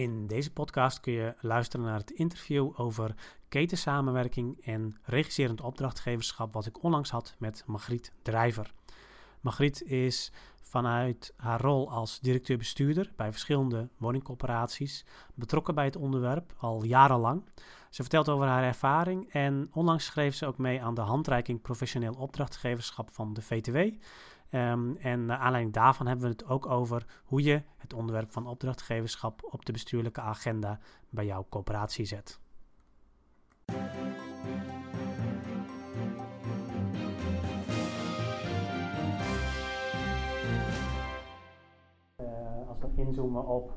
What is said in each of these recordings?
In deze podcast kun je luisteren naar het interview over ketensamenwerking en regisserend opdrachtgeverschap wat ik onlangs had met Margriet Drijver. Margriet is vanuit haar rol als directeur-bestuurder bij verschillende woningcorporaties betrokken bij het onderwerp al jarenlang. Ze vertelt over haar ervaring en onlangs schreef ze ook mee aan de handreiking professioneel opdrachtgeverschap van de VTW. Um, en naar aanleiding daarvan hebben we het ook over hoe je het onderwerp van opdrachtgeverschap op de bestuurlijke agenda bij jouw coöperatie zet. Uh, als we inzoomen op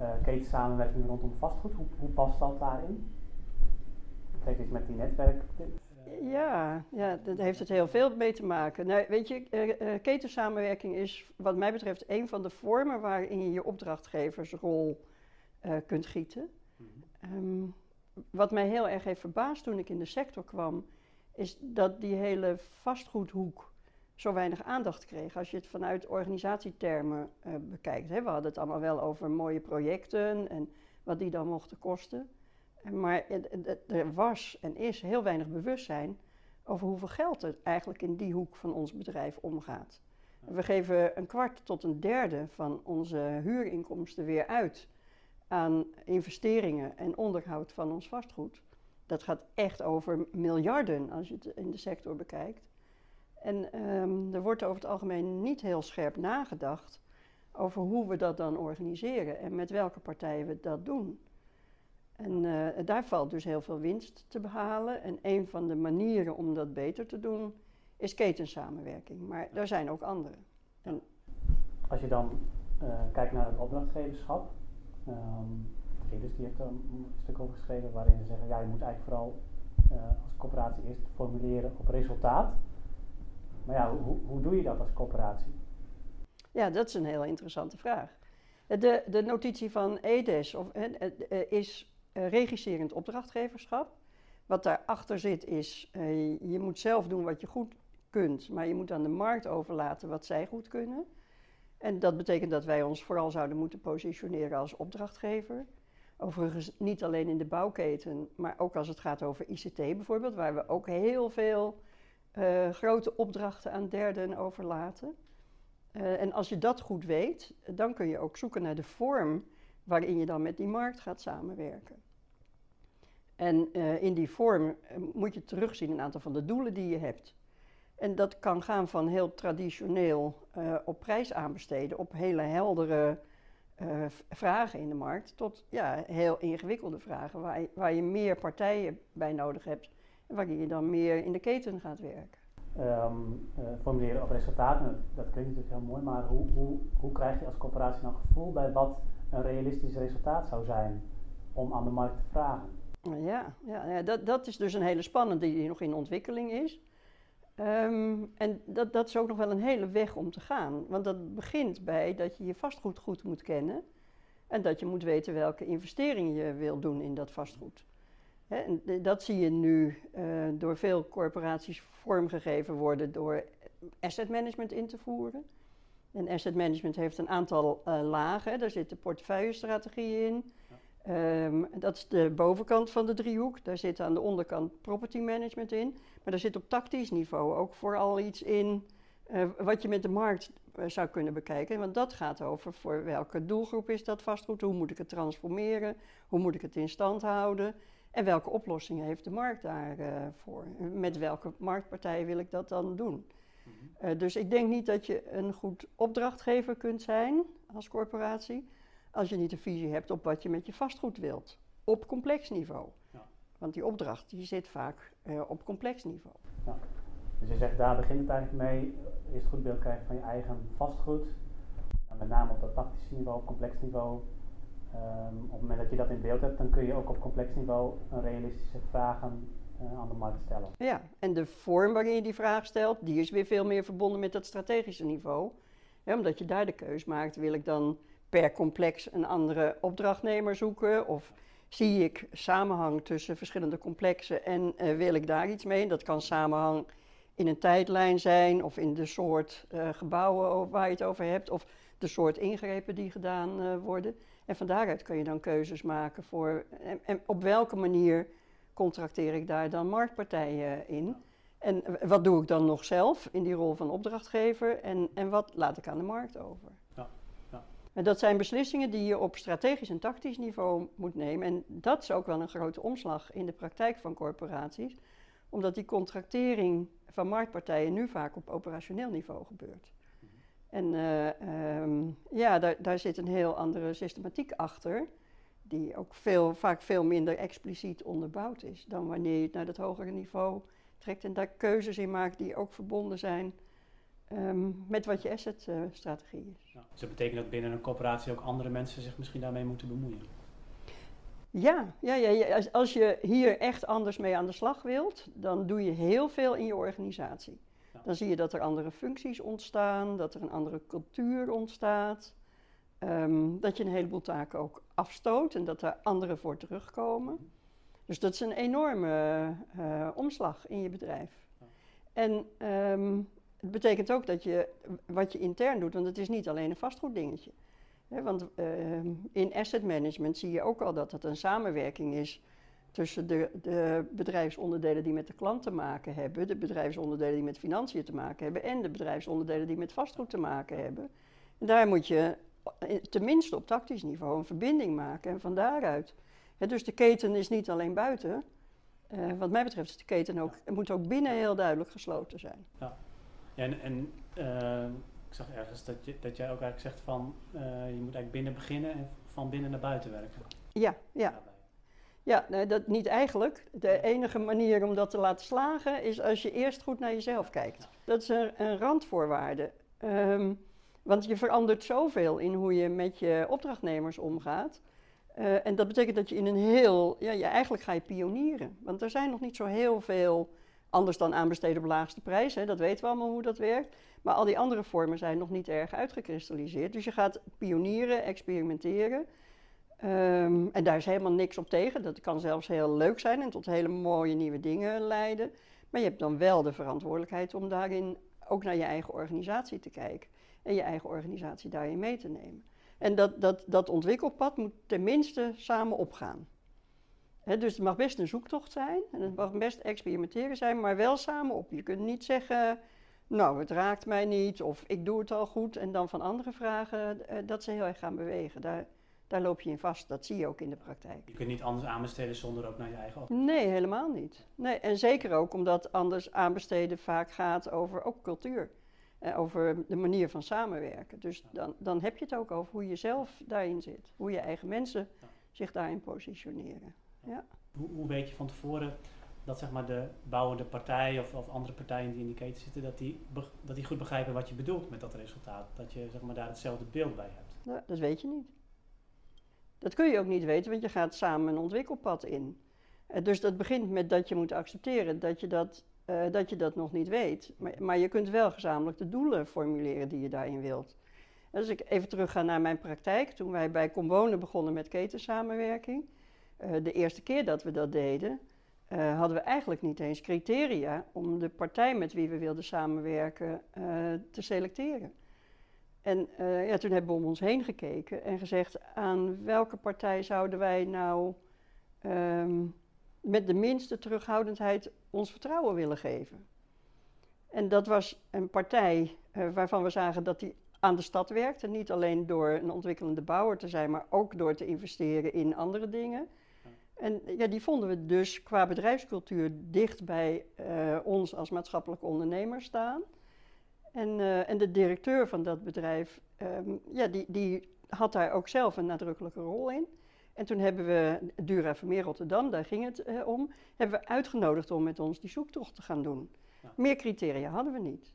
uh, ketensamenwerking rondom vastgoed, hoe, hoe past dat daarin? Het heeft met die netwerk ja, ja, daar heeft het heel veel mee te maken. Nou, weet je, uh, ketensamenwerking is wat mij betreft een van de vormen waarin je je opdrachtgeversrol uh, kunt gieten. Um, wat mij heel erg heeft verbaasd toen ik in de sector kwam, is dat die hele vastgoedhoek zo weinig aandacht kreeg. Als je het vanuit organisatietermen uh, bekijkt. Hè. We hadden het allemaal wel over mooie projecten en wat die dan mochten kosten. Maar er was en is heel weinig bewustzijn over hoeveel geld er eigenlijk in die hoek van ons bedrijf omgaat. We geven een kwart tot een derde van onze huurinkomsten weer uit aan investeringen en onderhoud van ons vastgoed. Dat gaat echt over miljarden als je het in de sector bekijkt. En um, er wordt over het algemeen niet heel scherp nagedacht over hoe we dat dan organiseren en met welke partijen we dat doen. En uh, daar valt dus heel veel winst te behalen. En een van de manieren om dat beter te doen is ketensamenwerking. Maar er zijn ook andere. En Als je dan uh, kijkt naar het opdrachtgeverschap. Um, dus die heeft er een stuk over geschreven waarin ze zeggen: ja, je moet eigenlijk vooral uh, als coöperatie eerst formuleren op resultaat. Maar ja, hoe, hoe doe je dat als coöperatie? Ja, dat is een heel interessante vraag. De, de notitie van EDES of, is regisserend opdrachtgeverschap. Wat daarachter zit is, uh, je moet zelf doen wat je goed kunt, maar je moet aan de markt overlaten wat zij goed kunnen. En dat betekent dat wij ons vooral zouden moeten positioneren als opdrachtgever. Overigens niet alleen in de bouwketen, maar ook als het gaat over ICT bijvoorbeeld, waar we ook heel veel uh, grote opdrachten aan derden overlaten. Uh, en als je dat goed weet, dan kun je ook zoeken naar de vorm waarin je dan met die markt gaat samenwerken. En uh, in die vorm uh, moet je terugzien een aantal van de doelen die je hebt. En dat kan gaan van heel traditioneel uh, op prijs aanbesteden, op hele heldere vragen in de markt, tot ja, heel ingewikkelde vragen waar je, waar je meer partijen bij nodig hebt en waar je dan meer in de keten gaat werken. Um, formuleren op resultaten, dat klinkt natuurlijk heel mooi, maar hoe, hoe, hoe krijg je als corporatie nou gevoel bij wat een realistisch resultaat zou zijn om aan de markt te vragen? Ja, ja, ja dat, dat is dus een hele spannende die nog in ontwikkeling is. Um, en dat, dat is ook nog wel een hele weg om te gaan. Want dat begint bij dat je je vastgoed goed moet kennen. En dat je moet weten welke investeringen je wil doen in dat vastgoed. Hè, en dat zie je nu uh, door veel corporaties vormgegeven worden door asset management in te voeren. En asset management heeft een aantal uh, lagen. Daar zit de portefeuillestrategie in. Um, dat is de bovenkant van de driehoek. Daar zit aan de onderkant property management in. Maar daar zit op tactisch niveau ook vooral iets in uh, wat je met de markt uh, zou kunnen bekijken. Want dat gaat over voor welke doelgroep is dat vastgoed, hoe moet ik het transformeren, hoe moet ik het in stand houden en welke oplossingen heeft de markt daarvoor. Uh, met welke marktpartijen wil ik dat dan doen. Mm-hmm. dus ik denk niet dat je een goed opdrachtgever kunt zijn als corporatie als je niet een visie hebt op wat je met je vastgoed wilt. Op complex niveau. Ja. Want die opdracht die zit vaak uh, op complex niveau. Ja. Dus je zegt daar begint het eigenlijk mee. Eerst goed beeld krijgen van je eigen vastgoed. En met name op dat tactische niveau, op complex niveau. Um, op het moment dat je dat in beeld hebt, dan kun je ook op complex niveau een realistische vragen uh, aan de markt stellen. Ja, en de vorm waarin je die vraag stelt, die is weer veel meer verbonden met dat strategische niveau. Ja, omdat je daar de keus maakt, wil ik dan per complex een andere opdrachtnemer zoeken? Of zie ik samenhang tussen verschillende complexen en uh, wil ik daar iets mee? Dat kan samenhang in een tijdlijn zijn of in de soort uh, gebouwen waar je het over hebt of de soort ingrepen die gedaan uh, worden. En van daaruit kun je dan keuzes maken voor en, en op welke manier contracteer ik daar dan marktpartijen in. En wat doe ik dan nog zelf in die rol van opdrachtgever en, en wat laat ik aan de markt over? Dat zijn beslissingen die je op strategisch en tactisch niveau moet nemen. En dat is ook wel een grote omslag in de praktijk van corporaties, omdat die contractering van marktpartijen nu vaak op operationeel niveau gebeurt. En uh, um, ja, daar, daar zit een heel andere systematiek achter, die ook veel, vaak veel minder expliciet onderbouwd is dan wanneer je het naar dat hogere niveau trekt en daar keuzes in maakt die ook verbonden zijn um, met wat je asset-strategie is. Ja, dus dat betekent dat binnen een corporatie ook andere mensen zich misschien daarmee moeten bemoeien? Ja, ja, ja, Als, als je hier echt anders mee aan de slag wilt, dan doe je heel veel in je organisatie. Dan zie je dat er andere functies ontstaan, dat er een andere cultuur ontstaat. Um, dat je een heleboel taken ook afstoot en dat daar anderen voor terugkomen. Dus dat is een enorme uh, omslag in je bedrijf. En um, het betekent ook dat je wat je intern doet, want het is niet alleen een vastgoeddingetje. Want uh, in asset management zie je ook al dat het een samenwerking is tussen de, de, bedrijfsonderdelen die met de klant te maken hebben, de bedrijfsonderdelen die met financiën te maken hebben en de bedrijfsonderdelen die met vastgoed te maken hebben. En daar moet je tenminste op tactisch niveau een verbinding maken en van daaruit dus de keten is niet alleen buiten. Uh, wat mij betreft is de keten ook, moet ook binnen heel duidelijk gesloten zijn. Ja, en, en uh, ik zag ergens dat, je, dat jij ook eigenlijk zegt van uh, je moet eigenlijk binnen beginnen en van binnen naar buiten werken. Ja, ja. Ja, nee, dat niet eigenlijk. De enige manier om dat te laten slagen is als je eerst goed naar jezelf kijkt. Dat is een, een randvoorwaarde. Um, want je verandert zoveel in hoe je met je opdrachtnemers omgaat. Uh, en dat betekent dat je in een heel, ja, je, eigenlijk ga je pionieren. Want er zijn nog niet zo heel veel, anders dan aanbesteden op laagste prijs, hè, dat weten we allemaal hoe dat werkt. Maar al die andere vormen zijn nog niet erg uitgekristalliseerd. Dus je gaat pionieren, experimenteren. Um, en daar is helemaal niks op tegen. Dat kan zelfs heel leuk zijn en tot hele mooie nieuwe dingen leiden. Maar je hebt dan wel de verantwoordelijkheid om daarin ook naar je eigen organisatie te kijken. En je eigen organisatie daarin mee te nemen. En dat, dat, dat ontwikkelpad moet tenminste samen opgaan. Dus het mag best een zoektocht zijn en het mag best experimenteren zijn, maar wel samen op. Je kunt niet zeggen, nou, het raakt mij niet of ik doe het al goed en dan van anderen vragen eh, dat ze heel erg gaan bewegen. Daar, daar loop je in vast. Dat zie je ook in de praktijk. Je kunt niet anders aanbesteden zonder ook naar je eigen op. Nee, helemaal niet. Nee, en zeker ook omdat anders aanbesteden vaak gaat over ook cultuur. Uh, over de manier van samenwerken. Dus dan, dan heb je het ook over hoe je zelf daarin zit. Hoe je eigen mensen zich daarin positioneren. Ja. Hoe, hoe, weet je van tevoren dat zeg maar, de bouwende partij of, of andere partijen die in die keten zitten, dat die, dat die goed begrijpen wat je bedoelt met dat resultaat? Dat je zeg maar, daar hetzelfde beeld bij hebt? Dat weet je niet. Dat kun je ook niet weten, want je gaat samen een ontwikkelpad in. Uh, dus dat begint met dat je moet accepteren dat je dat uh, dat je dat nog niet weet. Maar, maar, je kunt wel gezamenlijk de doelen formuleren die je daarin wilt. Als ik even terug ga naar mijn praktijk, toen wij bij Comwonen begonnen met ketensamenwerking, uh, de eerste keer dat we dat deden, uh, hadden we eigenlijk niet eens criteria om de partij met wie we wilden samenwerken te selecteren. En ja, toen hebben we om ons heen gekeken en gezegd aan welke partij zouden wij nou um, met de minste terughoudendheid ons vertrouwen willen geven. En dat was een partij waarvan we zagen dat die aan de stad werkte. Niet alleen door een ontwikkelende bouwer te zijn, maar ook door te investeren in andere dingen. En ja, die vonden we dus qua bedrijfscultuur dicht bij uh, ons als maatschappelijk ondernemer staan. En, uh, en de directeur van dat bedrijf, um, ja, die, die had daar ook zelf een nadrukkelijke rol in. En toen hebben we Dura Vermeer Rotterdam, daar ging het uh, om, hebben we uitgenodigd om met ons die zoektocht te gaan doen. Meer criteria hadden we niet.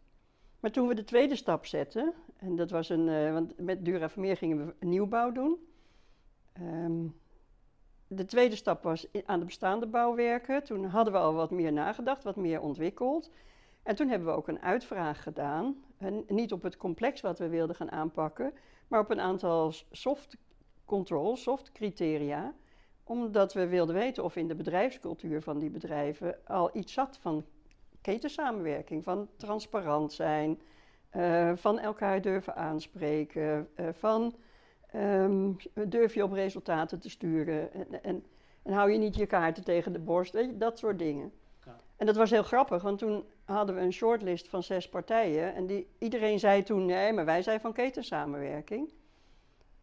Maar toen we de tweede stap zetten, en dat was een, want met Dura Vermeer gingen we een nieuwbouw doen. Um, de tweede stap was aan de bestaande bouwwerken. Toen hadden we al wat meer nagedacht, wat meer ontwikkeld. En toen hebben we ook een uitvraag gedaan. Niet op het complex wat we wilden gaan aanpakken, maar op een aantal soft control, soft criteria, omdat we wilden weten of in de bedrijfscultuur van die bedrijven al iets zat van ketensamenwerking, van transparant zijn, uh, van elkaar durven aanspreken, uh, van Ehm, durf je op resultaten te sturen? En, en, en, hou je niet je kaarten tegen de borst? Weet je, dat soort dingen. Ja. En dat was heel grappig, want toen hadden we een shortlist van zes partijen. En die, iedereen zei toen, nee, maar wij zijn van ketensamenwerking.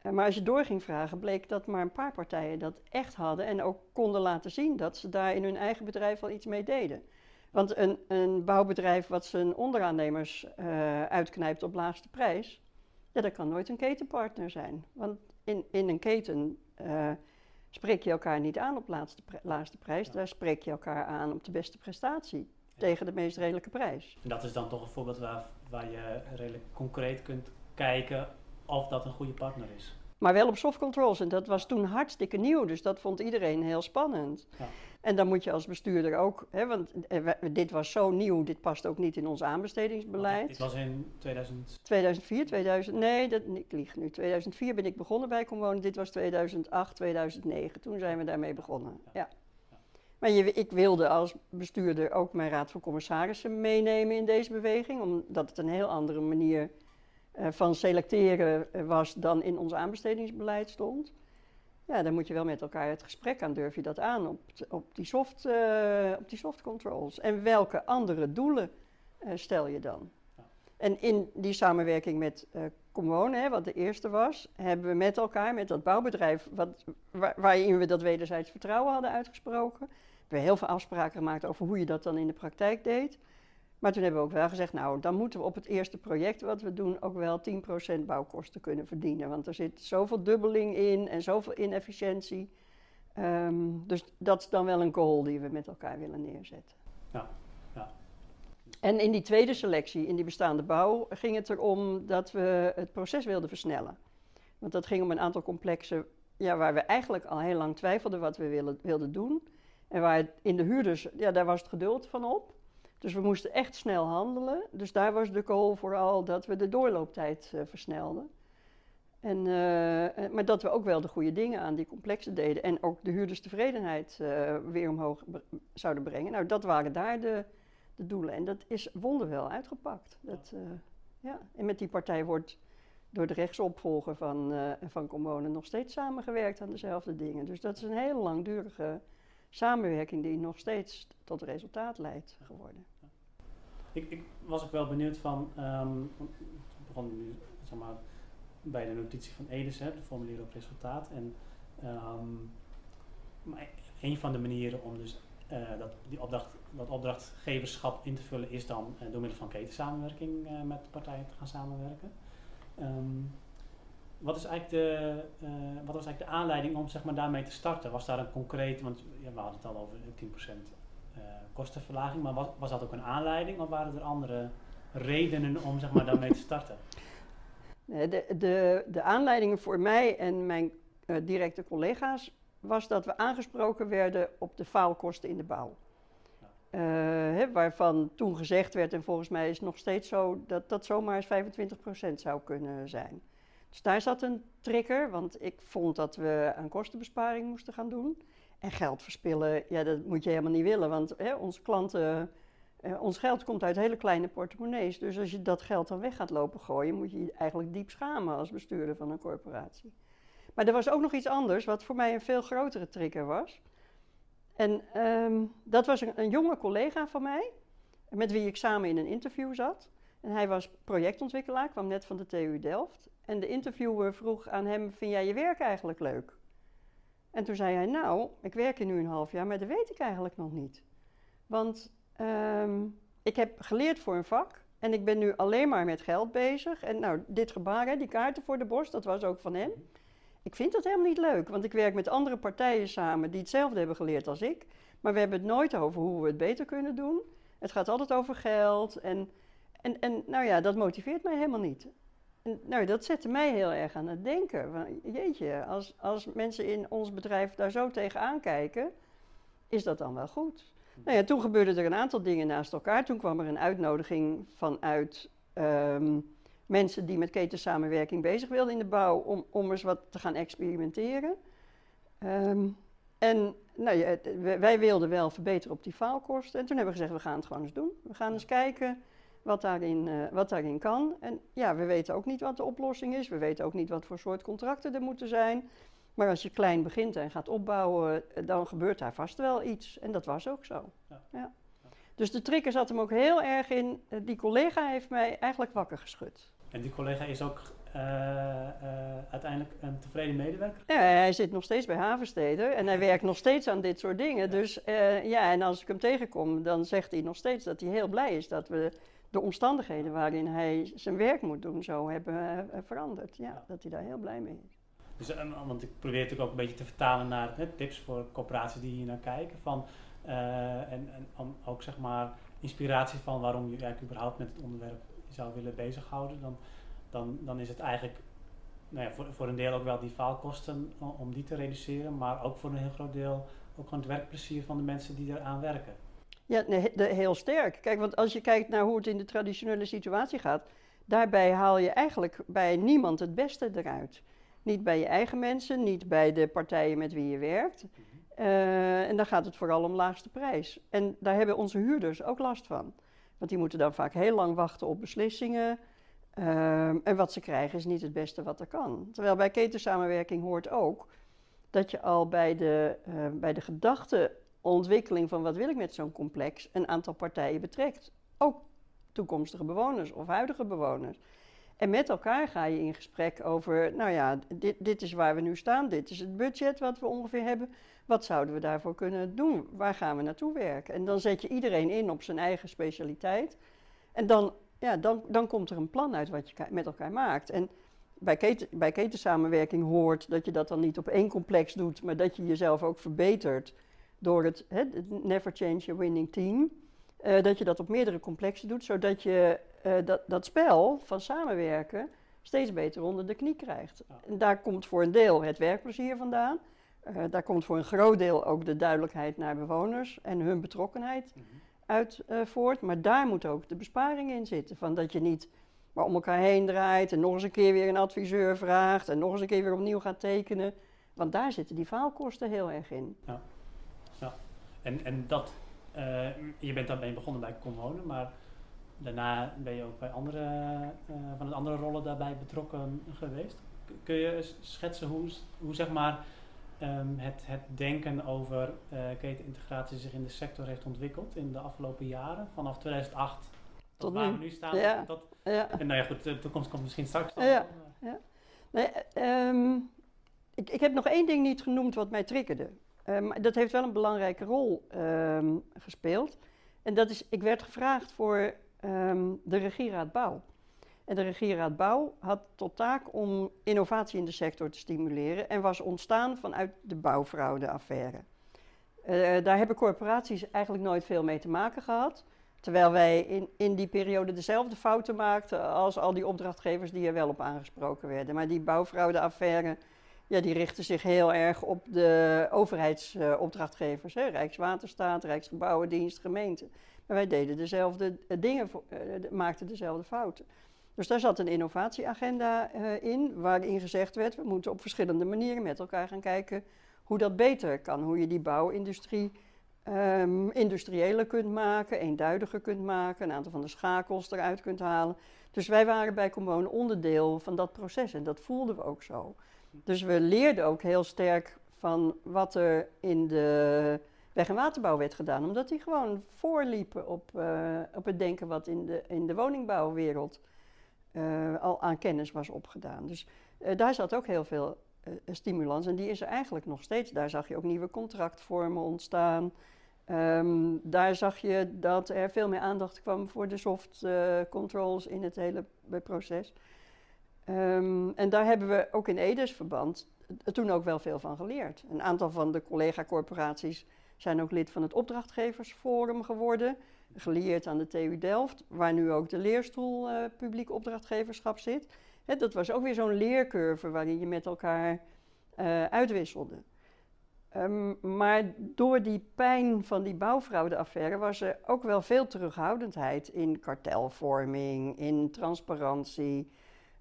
Eh, maar als je door ging vragen, bleek dat maar een paar partijen dat echt hadden. En ook konden laten zien dat ze daar in hun eigen bedrijf wel iets mee deden. Want een, een bouwbedrijf wat zijn onderaannemers uh, uitknijpt op laagste prijs, ja, dat kan nooit een ketenpartner zijn. Want in, in een keten uh, spreek je elkaar niet aan op laagste, laagste prijs, daar spreek je elkaar aan op de beste prestatie tegen de meest redelijke prijs. En dat is dan toch een voorbeeld waar, waar je redelijk concreet kunt kijken of dat een goede partner is. Maar wel op soft controls. En dat was toen hartstikke nieuw. Dus dat vond iedereen heel spannend. Ja. En dan moet je als bestuurder ook, hè, want eh, dit was zo nieuw, dit past ook niet in ons aanbestedingsbeleid. Dit was in 2000... 2004, 2000, nee, dat, ik lieg nu. 2004 ben ik begonnen bij Comwonen, dit was 2008, 2009. Toen zijn we daarmee begonnen, ja. Maar je, ik wilde als bestuurder ook mijn raad van commissarissen meenemen in deze beweging, omdat het een heel andere manier uh, van selecteren eh, was dan in ons aanbestedingsbeleid stond. Ja, dan moet je wel met elkaar het gesprek aan. Durf je dat aan op, op, die, soft, uh, op die soft controls? En welke andere doelen stel je dan? En in die samenwerking met uh, Comwonen, wat de eerste was, hebben we met elkaar, met dat bouwbedrijf, wat, waar, waarin we dat wederzijds vertrouwen hadden uitgesproken, we heel veel afspraken gemaakt over hoe je dat dan in de praktijk deed. Maar toen hebben we ook wel gezegd, nou, dan moeten we op het eerste project wat we doen ook wel 10% bouwkosten kunnen verdienen. Want er zit zoveel dubbeling in en zoveel inefficiëntie. Um, dus dat is dan wel een goal die we met elkaar willen neerzetten. Ja, ja. En in die tweede selectie, in die bestaande bouw, ging het erom dat we het proces wilden versnellen. Want dat ging om een aantal complexen ja, waar we eigenlijk al heel lang twijfelden wat we willen, wilden doen. En waar in de huurders, ja, daar was het geduld van op. Dus we moesten echt snel handelen. Dus daar was de goal vooral dat we de doorlooptijd uh, versnelden. En, uh, maar dat we ook wel de goede dingen aan die complexen deden. En ook de huurderstevredenheid uh, weer omhoog zouden brengen. Nou, dat waren daar de, de doelen. En dat is wonderwel uitgepakt. Dat, ja. En met die partij wordt door de rechtsopvolger van, van Commonen nog steeds samengewerkt aan dezelfde dingen. Dus dat is een hele langdurige samenwerking die nog steeds tot resultaat leidt geworden. Ik, ik was ook wel benieuwd van, um, begon nu zeg maar, bij de notitie van Edes, de formulier op resultaat. En um, maar een van de manieren om dus uh, dat, die opdracht, dat opdrachtgeverschap in te vullen is dan uh, door middel van ketensamenwerking uh, met partijen te gaan samenwerken. Um, wat, is eigenlijk de, wat was eigenlijk de aanleiding om zeg maar, daarmee te starten? Was daar een concreet, want ja, we hadden het al over 10% uh, kostenverlaging, maar was, was dat ook een aanleiding of waren er andere redenen om zeg maar, daarmee te starten? De, de, de aanleiding voor mij en mijn uh, directe collega's was dat we aangesproken werden op de faalkosten in de bouw. Waarvan toen gezegd werd, en volgens mij is het nog steeds zo, dat dat zomaar eens 25% zou kunnen zijn. Dus daar zat een trigger, want ik vond dat we aan kostenbesparing moesten gaan doen. En geld verspillen, ja, dat moet je helemaal niet willen, want hè, onze klanten, eh, ons geld komt uit hele kleine portemonnees. Dus als je dat geld dan weg gaat lopen gooien, moet je je eigenlijk diep schamen als bestuurder van een corporatie. Maar er was ook nog iets anders, wat voor mij een veel grotere trigger was. En um, dat was een, een jonge collega van mij, met wie ik samen in een interview zat. En hij was projectontwikkelaar, kwam net van de TU Delft. En de interviewer vroeg aan hem: Vind jij je werk eigenlijk leuk? En toen zei hij: Nou, ik werk hier nu een half jaar, maar dat weet ik eigenlijk nog niet. Want um, ik heb geleerd voor een vak en ik ben nu alleen maar met geld bezig. En nou, dit gebaar, hè, die kaarten voor de borst, dat was ook van hem. Ik vind dat helemaal niet leuk, want ik werk met andere partijen samen die hetzelfde hebben geleerd als ik. Maar we hebben het nooit over hoe we het beter kunnen doen. Het gaat altijd over geld. En, en, en nou ja, dat motiveert mij helemaal niet nou, dat zette mij heel erg aan het denken. jeetje, als, als mensen in ons bedrijf daar zo tegenaan kijken, is dat dan wel goed? Nou ja, toen gebeurden er een aantal dingen naast elkaar. Toen kwam er een uitnodiging vanuit um, mensen die met ketensamenwerking bezig wilden in de bouw, om, om eens wat te gaan experimenteren. Um, en nou ja, wij wilden wel verbeteren op die faalkosten. En toen hebben we gezegd, we gaan het gewoon eens doen. We gaan eens kijken wat daarin, uh, wat daarin kan. En ja, we weten ook niet wat de oplossing is. We weten ook niet wat voor soort contracten er moeten zijn. Maar als je klein begint en gaat opbouwen, dan gebeurt daar vast wel iets. En dat was ook zo. Ja. ja. Dus de trigger zat hem ook heel erg in. Die collega heeft mij eigenlijk wakker geschud. En die collega is ook uh, uiteindelijk een tevreden medewerker? Ja, hij zit nog steeds bij Havensteder en hij werkt nog steeds aan dit soort dingen. Dus uh, ja, en als ik hem tegenkom, dan zegt hij nog steeds dat hij heel blij is dat we de omstandigheden waarin hij zijn werk moet doen zo hebben veranderd. Ja, dat hij daar heel blij mee is. Dus, want ik probeer natuurlijk ook een beetje te vertalen naar hè, tips voor corporaties die hier naar kijken. Van, en, en ook zeg maar inspiratie van waarom je eigenlijk überhaupt met het onderwerp zou willen bezighouden. Dan, dan, dan is het eigenlijk nou ja, voor, voor een deel ook wel die faalkosten om die te reduceren, maar ook voor een heel groot deel ook gewoon het werkplezier van de mensen die eraan werken. Ja, nee, heel sterk. Kijk, want als je kijkt naar hoe het in de traditionele situatie gaat, daarbij haal je eigenlijk bij niemand het beste eruit. Niet bij je eigen mensen, niet bij de partijen met wie je werkt. Mhm. Eh, en dan gaat het vooral om laagste prijs. En daar hebben onze huurders ook last van. Want die moeten dan vaak heel lang wachten op beslissingen. Ehm, en wat ze krijgen is niet het beste wat er kan. Terwijl bij ketensamenwerking hoort ook dat je al bij de, uh, bij de gedachteontwikkeling van wat wil ik met zo'n complex een aantal partijen betrekt. Ook toekomstige bewoners of huidige bewoners. En met elkaar ga je in gesprek over, nou ja, dit, dit is waar we nu staan, dit is het budget wat we ongeveer hebben. Wat zouden we daarvoor kunnen doen? Waar gaan we naartoe werken? En dan zet je iedereen in op zijn eigen specialiteit. En dan ja, dan, dan komt er een plan uit wat je met elkaar maakt. En bij, keten, bij ketensamenwerking hoort dat je dat dan niet op één complex doet, maar dat je jezelf ook verbetert door het, Never Change a Winning Team. Uh, dat je dat op meerdere complexen doet, zodat je uh, dat, dat spel van samenwerken steeds beter onder de knie krijgt. En daar komt voor een deel het werkplezier vandaan. Uh, daar komt voor een groot deel ook de duidelijkheid naar bewoners en hun betrokkenheid. Mm uit uh, voort. Maar daar moet ook de besparing in zitten. Van dat je niet maar om elkaar heen draait en nog eens een keer weer een adviseur vraagt en nog eens een keer weer opnieuw gaat tekenen. Want daar zitten die faalkosten heel erg in. Ja. En, en dat, uh, je bent daarmee begonnen bij Conwonen, maar daarna ben je ook bij andere, uh, van de andere rollen daarbij betrokken geweest. Kun je schetsen hoe, hoe zeg maar um, het, het denken over uh, ketenintegratie zich in de sector heeft ontwikkeld in de afgelopen jaren, vanaf 2008 tot, waar we nu staan. Ja. Tot, ja. En nou ja, goed, de toekomst komt misschien straks. Ja, ja. ja. Nee, um, ik, ik heb nog één ding niet genoemd wat mij triggerde. Um, dat heeft wel een belangrijke rol um, gespeeld. En dat is, ik werd gevraagd voor de regieraad Bouw. En de regieraad Bouw had tot taak om innovatie in de sector te stimuleren en was ontstaan vanuit de bouwfraudeaffaire. Uh, daar hebben corporaties eigenlijk nooit veel mee te maken gehad. Terwijl wij in, in die periode dezelfde fouten maakten als al die opdrachtgevers die er wel op aangesproken werden. Maar die bouwfraudeaffaire, ja, die richtte zich heel erg op de overheidsopdrachtgevers. Uh, Rijkswaterstaat, Rijksgebouwendienst, gemeente. Maar wij deden dezelfde dingen, uh, maakten dezelfde fouten. Dus daar zat een innovatieagenda uh, in, waarin gezegd werd: we moeten op verschillende manieren met elkaar gaan kijken hoe dat beter kan. Hoe je die bouwindustrie um, industriëler kunt maken, eenduidiger kunt maken, een aantal van de schakels eruit kunt halen. Dus wij waren bij Common onderdeel van dat proces en dat voelden we ook zo. Dus we leerden ook heel sterk van wat er in de weg- en waterbouw werd gedaan, omdat die gewoon voorliepen op, uh, op het denken wat in de, in de woningbouwwereld uh, al aan kennis was opgedaan. Dus uh, daar zat ook heel veel stimulans en die is er eigenlijk nog steeds. Daar zag je ook nieuwe contractvormen ontstaan. Um, daar zag je dat er veel meer aandacht kwam voor de soft controls in het hele proces. Um, en daar hebben we ook in Edes verband toen ook wel veel van geleerd. Een aantal van de collega-corporaties zijn ook lid van het opdrachtgeversforum geworden gelieerd aan de TU Delft, waar nu ook de leerstoel uh, publiek opdrachtgeverschap zit. Dat was ook weer zo'n leercurve waarin je met elkaar uh, uitwisselde. Um, maar door die pijn van die bouwfraudeaffaire was er ook wel veel terughoudendheid in kartelvorming, in transparantie.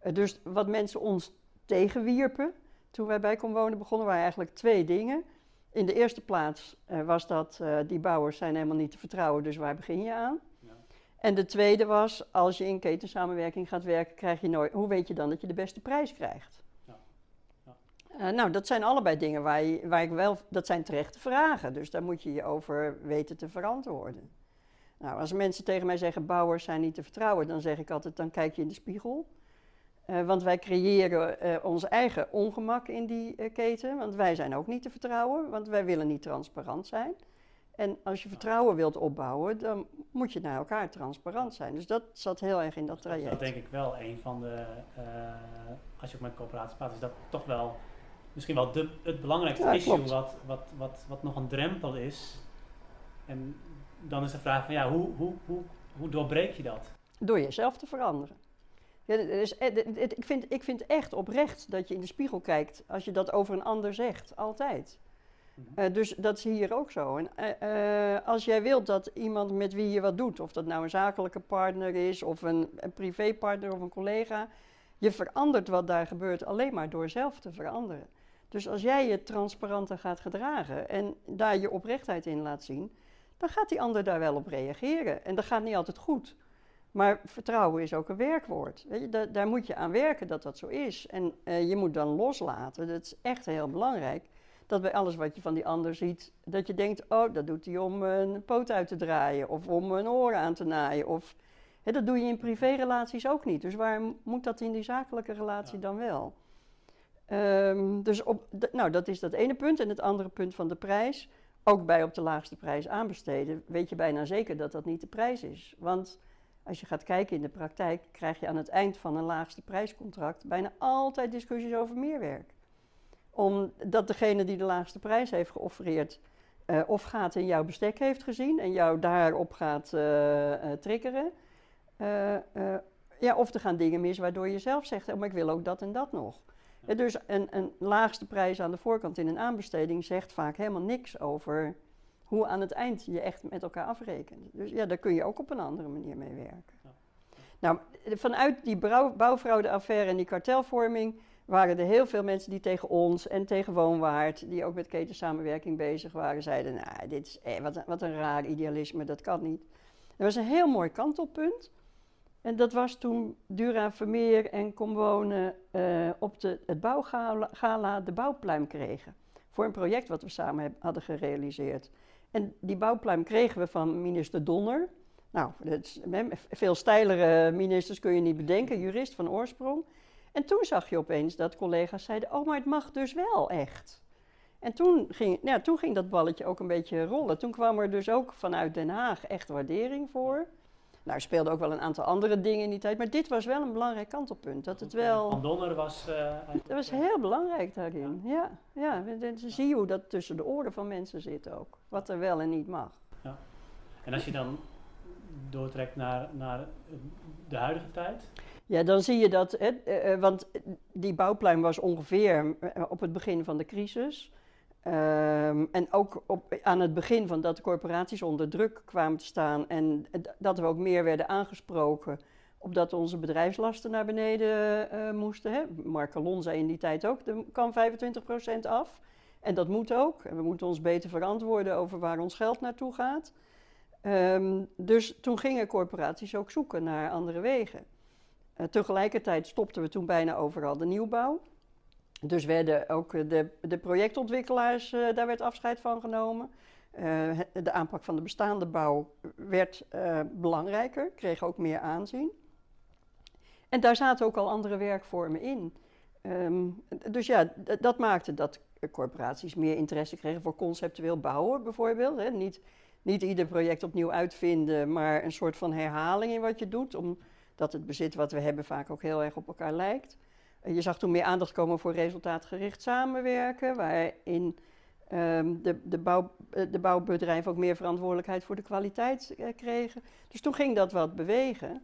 Uh, dus wat mensen ons tegenwierpen toen wij bij Conwonen begonnen, waren eigenlijk twee dingen. In de eerste plaats uh, was dat uh, die bouwers zijn helemaal niet te vertrouwen, dus waar begin je aan? Ja. En de tweede was, als je in ketensamenwerking gaat werken, krijg je nooit, hoe weet je dan dat je de beste prijs krijgt? Ja. Ja. Eh, nou, dat zijn allebei dingen waar, je, waar ik wel, dat zijn terechte vragen, dus daar moet je je over weten te verantwoorden. Nou, als mensen tegen mij zeggen bouwers zijn niet te vertrouwen, dan zeg ik altijd, dan kijk je in de spiegel. Uh, want wij creëren uh, ons eigen ongemak in die uh, keten, want wij zijn ook niet te vertrouwen, want wij willen niet transparant zijn. En als je vertrouwen wilt opbouwen, dan moet je naar elkaar transparant zijn. Dus dat zat heel erg in dat traject. Dat denk ik wel een van de, als je ook met coöperaties praat, is dat toch wel misschien wel de, het belangrijkste ja, issue wat, wat, wat, wat nog een drempel is. En dan is de vraag van ja, hoe, hoe, hoe, hoe doorbreek je dat? Door jezelf te veranderen. Ja, dus, ik, vind, ik vind echt oprecht dat je in de spiegel kijkt als je dat over een ander zegt, altijd. Uh, dus dat is hier ook zo. En, uh, uh, als jij wilt dat iemand met wie je wat doet, of dat nou een zakelijke partner is, of een, een privépartner of een collega, je verandert wat daar gebeurt alleen maar door zelf te veranderen. Dus als jij je transparanter gaat gedragen en daar je oprechtheid in laat zien, dan gaat die ander daar wel op reageren. En dat gaat niet altijd goed. Maar vertrouwen is ook een werkwoord. Weet je, daar, daar moet je aan werken dat dat zo is. En uh, je moet dan loslaten. Dat is echt heel belangrijk. Dat bij alles wat je van die ander ziet, dat je denkt: oh, dat doet hij om een poot uit te draaien. Of om een oor aan te naaien. Of, hè, dat doe je in privérelaties ook niet. Dus waarom moet dat in die zakelijke relatie ja. dan wel? Um, dus op, nou, dat is dat ene punt. En het andere punt van de prijs. Ook bij op de laagste prijs aanbesteden, weet je bijna zeker dat dat niet de prijs is. Want als je gaat kijken in de praktijk, krijg je aan het eind van een laagste prijscontract bijna altijd discussies over meerwerk. Omdat degene die de laagste prijs heeft geoffereerd, uh, of gaat in jouw bestek heeft gezien en jou daarop gaat uh, uh, triggeren. ja, of er gaan dingen mis waardoor je zelf zegt, oh, maar ik wil ook dat en dat nog. Ja, dus een, een laagste prijs aan de voorkant in een aanbesteding zegt vaak helemaal niks over hoe aan het eind je echt met elkaar afrekent. Dus ja, daar kun je ook op een andere manier mee werken. Ja. Nou, vanuit die bouwfraudeaffaire en die kartelvorming waren er heel veel mensen die tegen ons en tegen Woonwaard, die ook met ketensamenwerking bezig waren, zeiden, nou, dit is eh, wat, een, wat een raar idealisme, dat kan niet. Er was een heel mooi kantelpunt. En dat was toen Dura Vermeer en Comwonen uh, op de, het bouwgala de bouwpluim kregen. Voor een project wat we samen hadden gerealiseerd. En die bouwpluim kregen we van minister Donner. Nou, veel steilere ministers kun je niet bedenken, jurist van oorsprong. En toen zag je opeens dat collega's zeiden: Oh, maar het mag dus wel echt. En toen ging, ja, toen ging dat balletje ook een beetje rollen. Toen kwam er dus ook vanuit Den Haag echt waardering voor. Nou, er speelden ook wel een aantal andere dingen in die tijd, maar dit was wel een belangrijk kantelpunt. Dat het wel... Van Donner was... Uh, dat was heel belangrijk daarin, ja. ja, ja. Dan zie je hoe dat tussen de oren van mensen zit ook. Wat er wel en niet mag. Ja. En als je dan doortrekt naar, naar de huidige tijd? Ja, dan zie je dat, hè, uh, want die bouwpluim was ongeveer op het begin van de crisis. Um, en ook op, aan het begin van dat de corporaties onder druk kwamen te staan en dat we ook meer werden aangesproken, opdat onze bedrijfslasten naar beneden uh, moesten. Hè. Mark zei in die tijd ook, er kan 25% af. En dat moet ook. En we moeten ons beter verantwoorden over waar ons geld naartoe gaat. Um, dus toen gingen corporaties ook zoeken naar andere wegen. Uh, tegelijkertijd stopten we toen bijna overal de nieuwbouw. Dus werden ook de, de projectontwikkelaars, uh, daar werd afscheid van genomen. Uh, de aanpak van de bestaande bouw werd uh, belangrijker, kreeg ook meer aanzien. En daar zaten ook al andere werkvormen in. Um, dus ja, dat maakte dat corporaties meer interesse kregen voor conceptueel bouwen, bijvoorbeeld. Hè. Niet, niet ieder project opnieuw uitvinden, maar een soort van herhaling in wat je doet, omdat het bezit wat we hebben vaak ook heel erg op elkaar lijkt. Je zag toen meer aandacht komen voor resultaatgericht samenwerken, waarin um, de, de, bouw, eh, de bouwbedrijven ook meer verantwoordelijkheid voor de kwaliteit uh, kregen. Dus toen ging dat wat bewegen.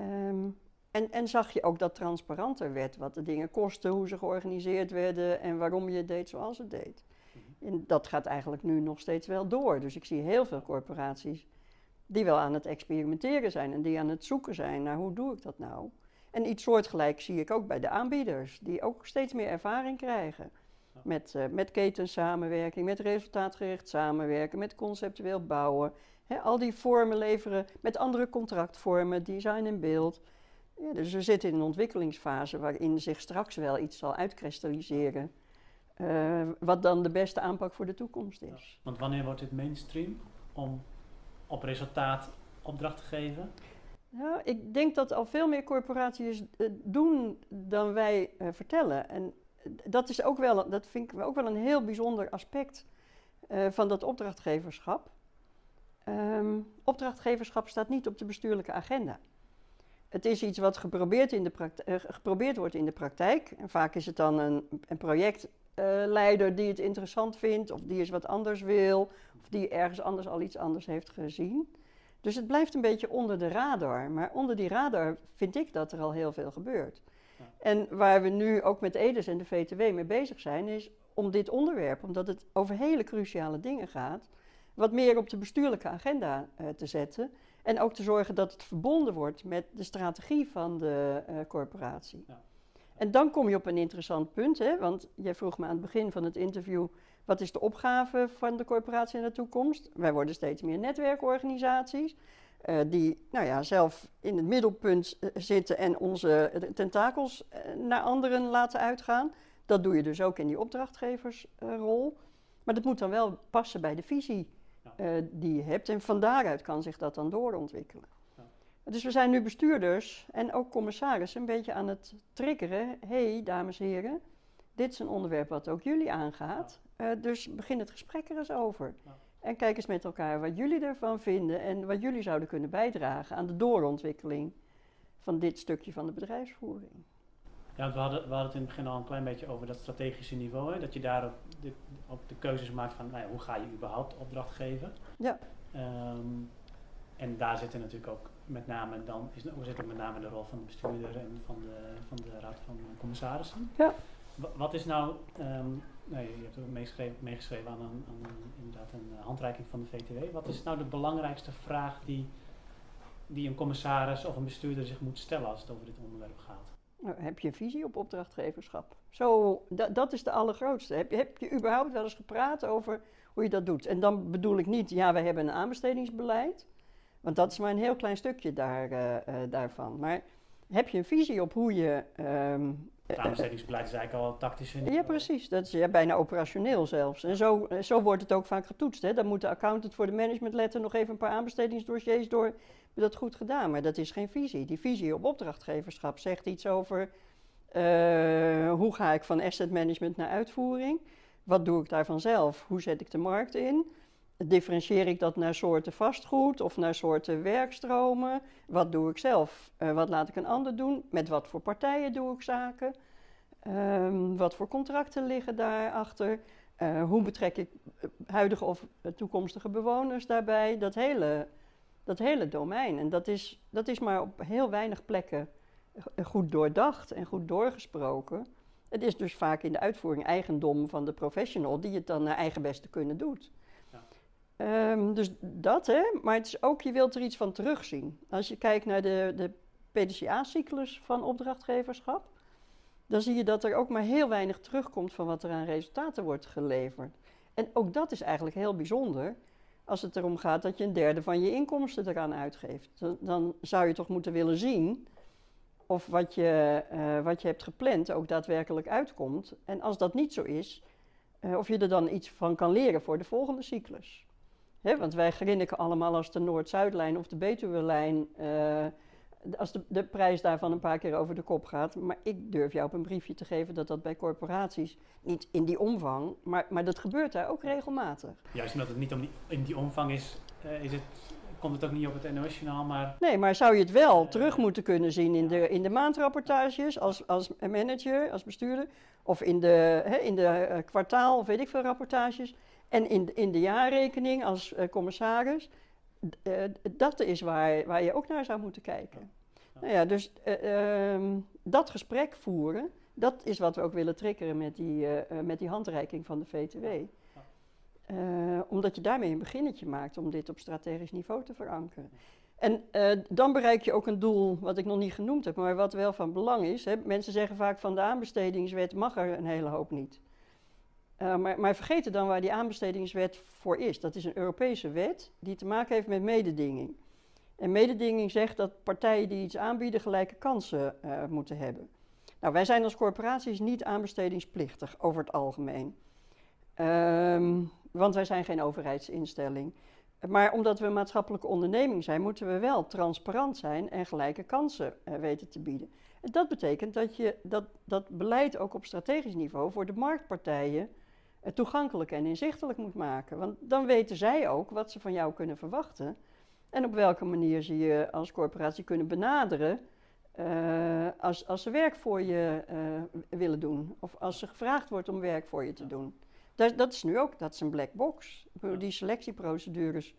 Um, en, en zag je ook dat transparanter werd, wat de dingen kostten, hoe ze georganiseerd werden en waarom je het deed zoals het deed. Mhm. En dat gaat eigenlijk nu nog steeds wel door. Dus ik zie heel veel corporaties die wel aan het experimenteren zijn en die aan het zoeken zijn naar hoe doe ik dat nou. En iets soortgelijks zie ik ook bij de aanbieders, die ook steeds meer ervaring krijgen. Met, uh, met ketensamenwerking, met resultaatgericht samenwerken, met conceptueel bouwen. al die vormen leveren met andere contractvormen, design en beeld. Ja, dus we zitten in een ontwikkelingsfase waarin zich straks wel iets zal uitkristalliseren. Uh, wat dan de beste aanpak voor de toekomst is. want wanneer wordt dit mainstream om op resultaat opdracht te geven? Ja, ik denk dat al veel meer corporaties uh, doen dan wij uh, vertellen. En dat, is ook wel, dat vind ik ook wel een heel bijzonder aspect van dat opdrachtgeverschap. Um, opdrachtgeverschap staat niet op de bestuurlijke agenda. Het is iets wat geprobeerd, in de geprobeerd wordt in de praktijk. En vaak is het dan een, een projectleider die het interessant vindt, of die eens wat anders wil, of die ergens anders al iets anders heeft gezien. Dus het blijft een beetje onder de radar. Maar onder die radar vind ik dat er al heel veel gebeurt. Ja. En waar we nu ook met EDES en de VTW mee bezig zijn, is om dit onderwerp, omdat het over hele cruciale dingen gaat, wat meer op de bestuurlijke agenda uh, te zetten. En ook te zorgen dat het verbonden wordt met de strategie van de uh, corporatie. Ja. En dan kom je op een interessant punt, hè? want jij vroeg me aan het begin van het interview: wat is de opgave van de corporatie in de toekomst? Wij worden steeds meer netwerkorganisaties. Uh, die nou ja, zelf in het middelpunt uh, zitten en onze tentakels naar anderen laten uitgaan. Dat doe je dus ook in die opdrachtgeversrol. maar dat moet dan wel passen bij de visie uh, die je hebt. En van daaruit kan zich dat dan doorontwikkelen. Dus we zijn nu bestuurders en ook commissarissen een beetje aan het triggeren. Hé, hey, dames en heren, dit is een onderwerp wat ook jullie aangaat. Uh, dus begin het gesprek er eens over. Ja. En kijk eens met elkaar wat jullie ervan vinden en wat jullie zouden kunnen bijdragen aan de doorontwikkeling van dit stukje van de bedrijfsvoering. Ja, we hadden, we hadden het in het begin al een klein beetje over dat strategische niveau. Hè? Dat je daar ook de, ook de keuzes maakt van nou ja, hoe ga je überhaupt opdracht geven. Ja. Um, en daar zit er natuurlijk ook met name dan, is, zit ook met name de rol van de bestuurder en van de, van de raad van commissarissen. Ja. Wat is nou, um, nee, je hebt ook meegeschreven, aan, een, aan inderdaad een handreiking van de VTW. Wat is nou de belangrijkste vraag die, die een commissaris of een bestuurder zich moet stellen als het over dit onderwerp gaat? Nou, heb je een visie op opdrachtgeverschap? Zo, dat is de allergrootste. Heb je, überhaupt wel eens gepraat over hoe je dat doet? En dan bedoel ik niet, ja, we hebben een aanbestedingsbeleid. Want dat is maar een heel klein stukje daar, uh, uh, daarvan. Maar heb je een visie op hoe je. Um, aanbestedingsbeleid is eigenlijk al tactisch. Ja, precies. Dat is ja, bijna operationeel zelfs. En zo, zo wordt het ook vaak getoetst. Hè. Dan moet de accountant voor de managementletter nog even een paar aanbestedingsdossiers door dat goed gedaan, maar dat is geen visie. Die visie op opdrachtgeverschap zegt iets over uh, hoe ga ik van asset management naar uitvoering? Wat doe ik daarvan zelf? Hoe zet ik de markt in? Differentieer ik dat naar soorten vastgoed of naar soorten werkstromen? Wat doe ik zelf? Uh, wat laat ik een ander doen? Met wat voor partijen doe ik zaken? Um, wat voor contracten liggen daarachter? Uh, hoe betrek ik huidige of toekomstige bewoners daarbij? Dat hele dat hele domein. En dat is, dat is maar op heel weinig plekken goed doordacht en goed doorgesproken. Het is dus vaak in de uitvoering eigendom van de professional die het dan naar eigen beste kunnen doet. Um, dus dat, hè. Maar het is ook, je wilt er iets van terugzien. Als je kijkt naar de, de PDCA-cyclus van opdrachtgeverschap, dan zie je dat er ook maar heel weinig terugkomt van wat er aan resultaten wordt geleverd. En ook dat is eigenlijk heel bijzonder als het erom gaat dat je een derde van je inkomsten eraan uitgeeft. Dan zou je toch moeten willen zien of wat je, uh, wat je hebt gepland ook daadwerkelijk uitkomt. En als dat niet zo is, uh, of je er dan iets van kan leren voor de volgende cyclus. Want wij grinniken allemaal als de Noord-Zuidlijn of de Betuwe-lijn uh, als de, de, prijs daarvan een paar keer over de kop gaat. Maar ik durf jou op een briefje te geven dat dat bij corporaties niet in die omvang, maar, maar dat gebeurt daar ook regelmatig. Juist omdat het niet om die, in die omvang is, uh, is het, komt het ook niet op het NOS-journaal, maar... Nee, maar zou je het wel uh, terug moeten kunnen zien in de, in de maandrapportages als, als manager, als bestuurder, of in de, hè, in de uh, kwartaal weet ik veel rapportages, en in, in de jaarrekening als commissaris uh, dat is waar, waar je ook naar zou moeten kijken. Nou ja, dus uh, um, dat gesprek voeren, dat is wat we ook willen triggeren met die, met die handreiking van de VTW. omdat je daarmee een beginnetje maakt om dit op strategisch niveau te verankeren. En dan bereik je ook een doel wat ik nog niet genoemd heb, maar wat wel van belang is. Hè. Mensen zeggen vaak van de aanbestedingswet mag er een hele hoop niet. Uh, maar, maar vergeten dan waar die aanbestedingswet voor is. Dat is een Europese wet die te maken heeft met mededinging. En mededinging zegt dat partijen die iets aanbieden gelijke kansen uh, moeten hebben. Nou, wij zijn als corporaties niet aanbestedingsplichtig over het algemeen. Um, want wij zijn geen overheidsinstelling. Maar omdat we een maatschappelijke onderneming zijn, moeten we wel transparant zijn en gelijke kansen uh, weten te bieden. En dat betekent dat je dat, dat beleid ook op strategisch niveau voor de marktpartijen toegankelijk en inzichtelijk moet maken. Want dan weten zij ook wat ze van jou kunnen verwachten en op welke manier ze je als corporatie kunnen benaderen uh, als, als ze werk voor je willen doen of als er gevraagd wordt om werk voor je te doen. Dat, dat is nu ook, dat is een black box. Die selectieprocedures,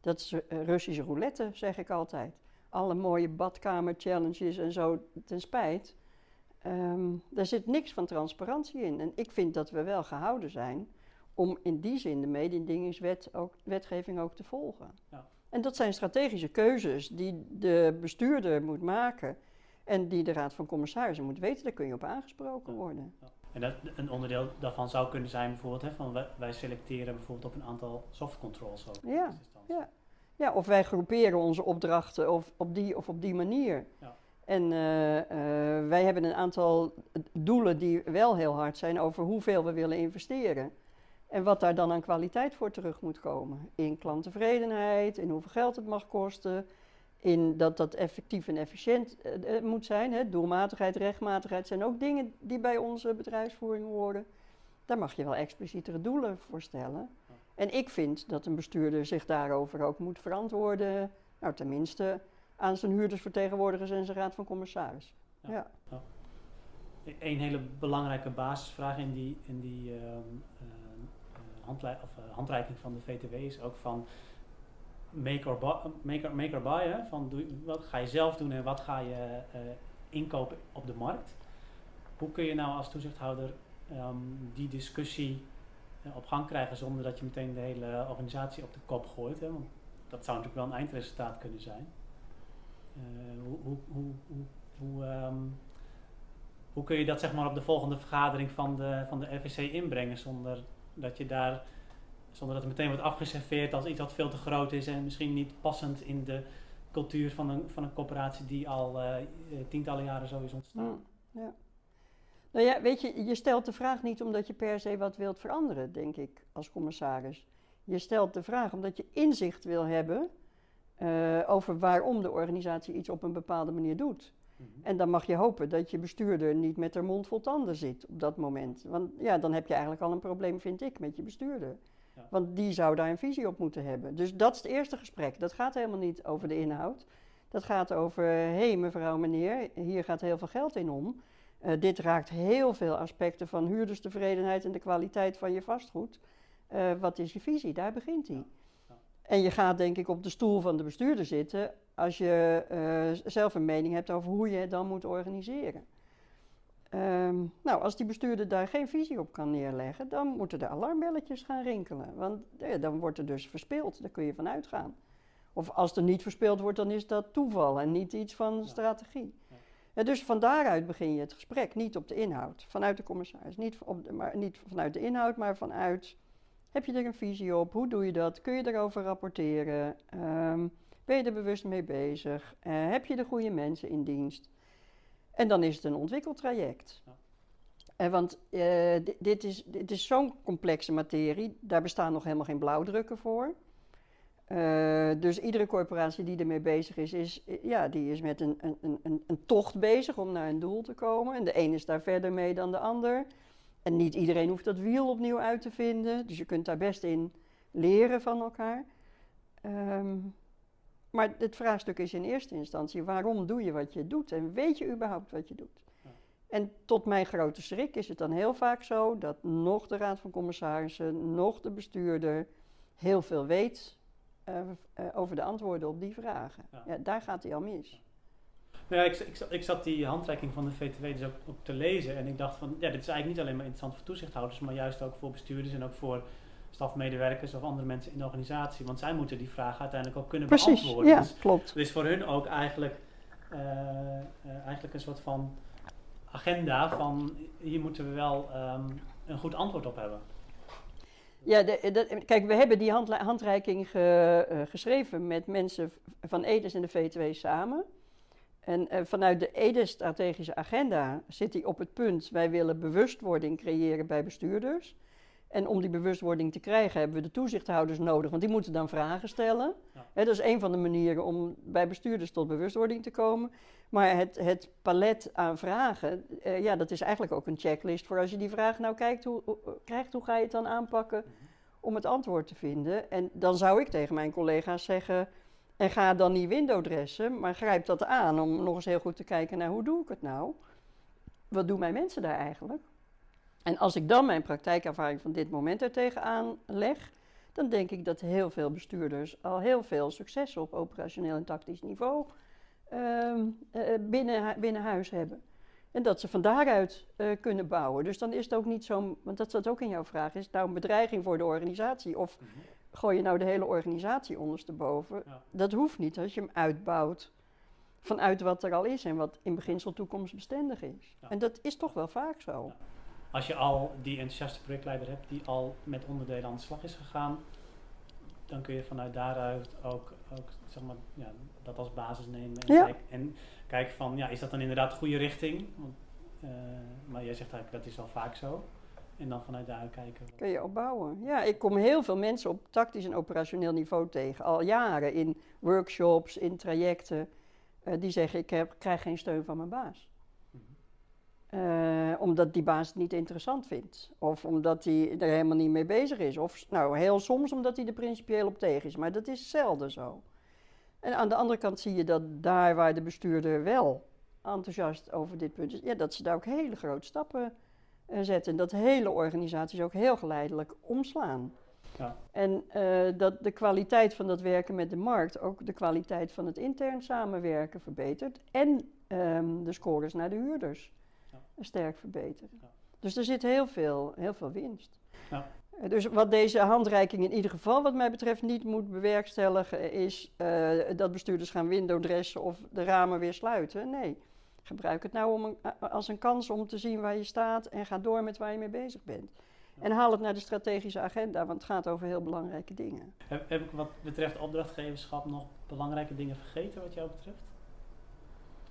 dat is uh, Russische roulette, zeg ik altijd. Alle mooie badkamer-challenges en zo, ten spijt. Um, daar zit niks van transparantie in. En ik vind dat we wel gehouden zijn om in die zin de mededingingswet ook, wetgeving ook te volgen. Ja. En dat zijn strategische keuzes die de bestuurder moet maken en die de Raad van Commissarissen moet weten. Daar kun je op aangesproken worden. Ja. En dat, een onderdeel daarvan zou kunnen zijn bijvoorbeeld, hè, van wij, wij selecteren bijvoorbeeld op een aantal soft controls ook. Ja, ja. ja, of wij groeperen onze opdrachten of op die of op die manier. Ja. En uh, uh, wij hebben een aantal doelen die wel heel hard zijn over hoeveel we willen investeren. En wat daar dan aan kwaliteit voor terug moet komen. In klanttevredenheid, in hoeveel geld het mag kosten, in dat dat effectief en efficiënt uh, moet zijn. Hè. Doelmatigheid, rechtmatigheid zijn ook dingen die bij onze bedrijfsvoering horen. Daar mag je wel explicietere doelen voor stellen. En ik vind dat een bestuurder zich daarover ook moet verantwoorden, nou tenminste aan zijn huurdersvertegenwoordigers en zijn raad van commissaris. Ja. ja. ja. Een hele belangrijke basisvraag in die, in die uh, uh, of, handreiking van de VTW is ook van make or, buy, make or, make or buy. Hè? Van doe, wat ga je zelf doen en wat ga je uh, inkopen op de markt. Hoe kun je nou als toezichthouder um, die discussie uh, op gang krijgen zonder dat je meteen de hele organisatie op de kop gooit? Hè? Want dat zou natuurlijk wel een eindresultaat kunnen zijn. Uh, hoe, hoe, hoe, hoe, um, hoe kun je dat zeg maar op de volgende vergadering van de, van de FEC inbrengen zonder dat je daar zonder dat het meteen wordt afgeserveerd als iets wat veel te groot is en misschien niet passend in de cultuur van een, van een corporatie die al uh, tientallen jaren zo is ontstaan. Mm, ja. Nou ja, weet je, je stelt de vraag niet omdat je per se wat wilt veranderen, denk ik, als commissaris. Je stelt de vraag omdat je inzicht wil hebben uh, over waarom de organisatie iets op een bepaalde manier doet. Mm -hmm. En dan mag je hopen dat je bestuurder niet met haar mond vol tanden zit op dat moment. Want ja, dan heb je eigenlijk al een probleem, vind ik, met je bestuurder. Want die zou daar een visie op moeten hebben. Dus dat is het eerste gesprek. Dat gaat helemaal niet over de inhoud. Dat gaat over, hé hey, mevrouw, meneer, hier gaat heel veel geld in om. Uh, dit raakt heel veel aspecten van huurderstevredenheid en de kwaliteit van je vastgoed. Uh, wat is je visie? Daar begint hij. Ja. En je gaat denk ik op de stoel van de bestuurder zitten als je uh, zelf een mening hebt over hoe je het dan moet organiseren. Um, nou, als die bestuurder daar geen visie op kan neerleggen, dan moeten de alarmbelletjes gaan rinkelen. Want ja, dan wordt er dus verspeeld, daar kun je van uitgaan. Of als er niet verspeeld wordt, dan is dat toeval en niet iets van ja. strategie. Ja. Ja, dus van daaruit begin je het gesprek, niet op de inhoud, vanuit de commissaris. Niet, op de, maar, niet vanuit de inhoud, maar vanuit, heb je er een visie op, hoe doe je dat, kun je erover rapporteren, um, ben je er bewust mee bezig, uh, heb je de goede mensen in dienst. En dan is het een ontwikkeltraject. Ja. En want uh, dit, is, dit is zo'n complexe materie, daar bestaan nog helemaal geen blauwdrukken voor. Uh, dus iedere corporatie die ermee bezig is, is, ja, die is met een, een, een, een tocht bezig om naar een doel te komen. En de een is daar verder mee dan de ander. En niet iedereen hoeft dat wiel opnieuw uit te vinden. Dus je kunt daar best in leren van elkaar. Um, maar het vraagstuk is in eerste instantie: waarom doe je wat je doet en weet je überhaupt wat je doet? Ja. En tot mijn grote schrik is het dan heel vaak zo dat nog de Raad van Commissarissen, nog de bestuurder heel veel weet uh, uh, over de antwoorden op die vragen. Ja. ja daar gaat hij al mis. Nou ja, ik, ik, ik, zat die handreiking van de VTW dus ook, ook, te lezen en ik dacht van, ja, dit is eigenlijk niet alleen maar interessant voor toezichthouders, maar juist ook voor bestuurders en ook voor stafmedewerkers of andere mensen in de organisatie. Want zij moeten die vragen uiteindelijk ook kunnen Precies, beantwoorden. Ja, dus, klopt. Dus voor hun ook eigenlijk, uh, uh, eigenlijk een soort van agenda van hier moeten we wel um, een goed antwoord op hebben. Ja, de, de, kijk, we hebben die hand, handreiking ge, uh, geschreven met mensen van EDES en de V2 samen. En uh, vanuit de EDES-strategische agenda zit hij op het punt: wij willen bewustwording creëren bij bestuurders. En om die bewustwording te krijgen hebben we de toezichthouders nodig, want die moeten dan vragen stellen. Ja. He, dat is een van de manieren om bij bestuurders tot bewustwording te komen. Maar het, het palet aan vragen, uh, ja, dat is eigenlijk ook een checklist voor als je die vraag nou kijkt, hoe, hoe, krijgt, hoe ga je het dan aanpakken om het antwoord te vinden? En dan zou ik tegen mijn collega's zeggen, en ga dan niet windowdressen, maar grijp dat aan om nog eens heel goed te kijken naar hoe doe ik het nou? Wat doen mijn mensen daar eigenlijk? En als ik dan mijn praktijkervaring van dit moment er tegenaan leg, dan denk ik dat heel veel bestuurders al heel veel succes op operationeel en tactisch niveau uh, binnen, binnen huis hebben. En dat ze van daaruit uh, kunnen bouwen. Dus dan is het ook niet zo, want dat zat ook in jouw vraag, is het nou een bedreiging voor de organisatie? Of -hmm. Gooi je nou de hele organisatie ondersteboven? Ja. Dat hoeft niet als je hem uitbouwt vanuit wat er al is en wat in beginsel toekomstbestendig is. Ja. En dat is toch wel vaak zo. Ja als je al die enthousiaste projectleider hebt die al met onderdelen aan de slag is gegaan, dan kun je vanuit daaruit ook, ook zeg maar, ja, dat als basis nemen en, kijken, en kijken van, ja, is dat dan inderdaad de goede richting? Want, uh, maar jij zegt eigenlijk, dat is al vaak zo. En dan vanuit daar kijken. Kun je opbouwen. Ja, ik kom heel veel mensen op tactisch en operationeel niveau tegen. Al jaren in workshops, in trajecten. Uh, die zeggen, ik heb, krijg geen steun van mijn baas. Uh, omdat die baas het niet interessant vindt. Of omdat hij er helemaal niet mee bezig is. Of nou, heel soms omdat hij er principieel op tegen is. Maar dat is zelden zo. En aan de andere kant zie je dat daar waar de bestuurder wel enthousiast over dit punt is, ja, dat ze daar ook hele grote stappen zetten. En dat hele organisaties ook heel geleidelijk omslaan. Ja. En uh, dat de kwaliteit van dat werken met de markt ook de kwaliteit van het intern samenwerken verbetert. En um, de scores naar de huurders sterk verbeteren. Ja. Dus er zit heel veel, heel veel winst. Ja. Dus wat deze handreiking in ieder geval, wat mij betreft, niet moet bewerkstelligen, is uh, dat bestuurders gaan windowdressen of de ramen weer sluiten. Nee, gebruik het nou om een, als een kans om te zien waar je staat en ga door met waar je mee bezig bent. En haal het naar de strategische agenda, want het gaat over heel belangrijke dingen. Heb, heb ik wat betreft opdrachtgeverschap nog belangrijke dingen vergeten wat jou betreft?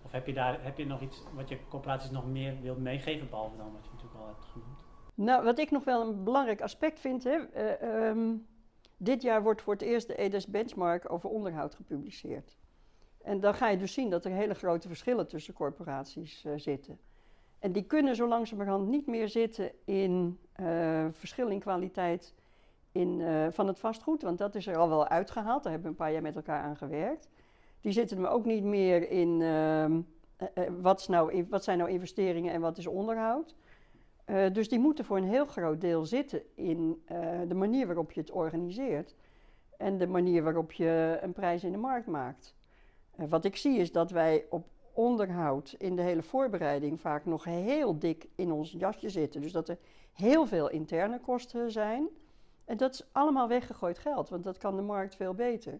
Of heb je, daar, heb je nog iets wat je corporaties nog meer wilt meegeven, behalve dan wat je natuurlijk al hebt genoemd? Nou, wat ik nog wel een belangrijk aspect vind, hè, uh, um, dit jaar wordt voor het eerst de EDES benchmark over onderhoud gepubliceerd. En dan ga je dus zien dat er hele grote verschillen tussen corporaties uh, zitten. En die kunnen zo langzamerhand niet meer zitten in uh, verschil in kwaliteit in, van het vastgoed, want dat is er al wel uitgehaald. Daar hebben we een paar jaar met elkaar aan gewerkt. Die zitten er ook niet meer in wat, nou, wat, zijn nou investeringen en wat is onderhoud. Dus die moeten voor een heel groot deel zitten in de manier waarop je het organiseert en de manier waarop je een prijs in de markt maakt. Wat ik zie is dat wij op onderhoud in de hele voorbereiding vaak nog heel dik in ons jasje zitten. Dus dat er heel veel interne kosten zijn. En dat is allemaal weggegooid geld, want dat kan de markt veel beter.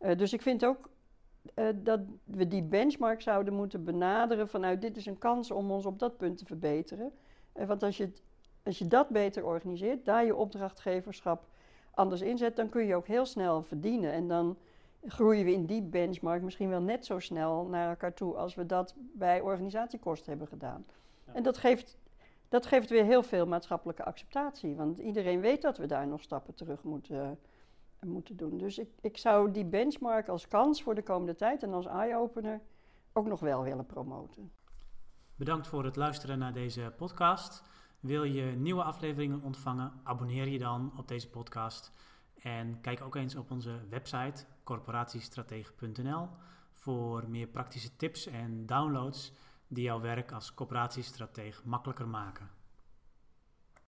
Uh, dus ik vind ook uh, dat we die benchmark zouden moeten benaderen vanuit dit is een kans om ons op dat punt te verbeteren. Uh, want als je, als je dat beter organiseert, daar je opdrachtgeverschap anders inzet, dan kun je ook heel snel verdienen. En dan groeien we in die benchmark misschien wel net zo snel naar elkaar toe als we dat bij organisatiekosten hebben gedaan. Ja. En dat geeft, dat geeft weer heel veel maatschappelijke acceptatie, want iedereen weet dat we daar nog stappen terug moeten moeten doen. Dus ik, ik zou die benchmark als kans voor de komende tijd en als eye-opener ook nog wel willen promoten. Bedankt voor het luisteren naar deze podcast. Wil je nieuwe afleveringen ontvangen? Abonneer je dan op deze podcast. En kijk ook eens op onze website corporatiestratege.nl voor meer praktische tips en downloads die jouw werk als corporatiestratege makkelijker maken.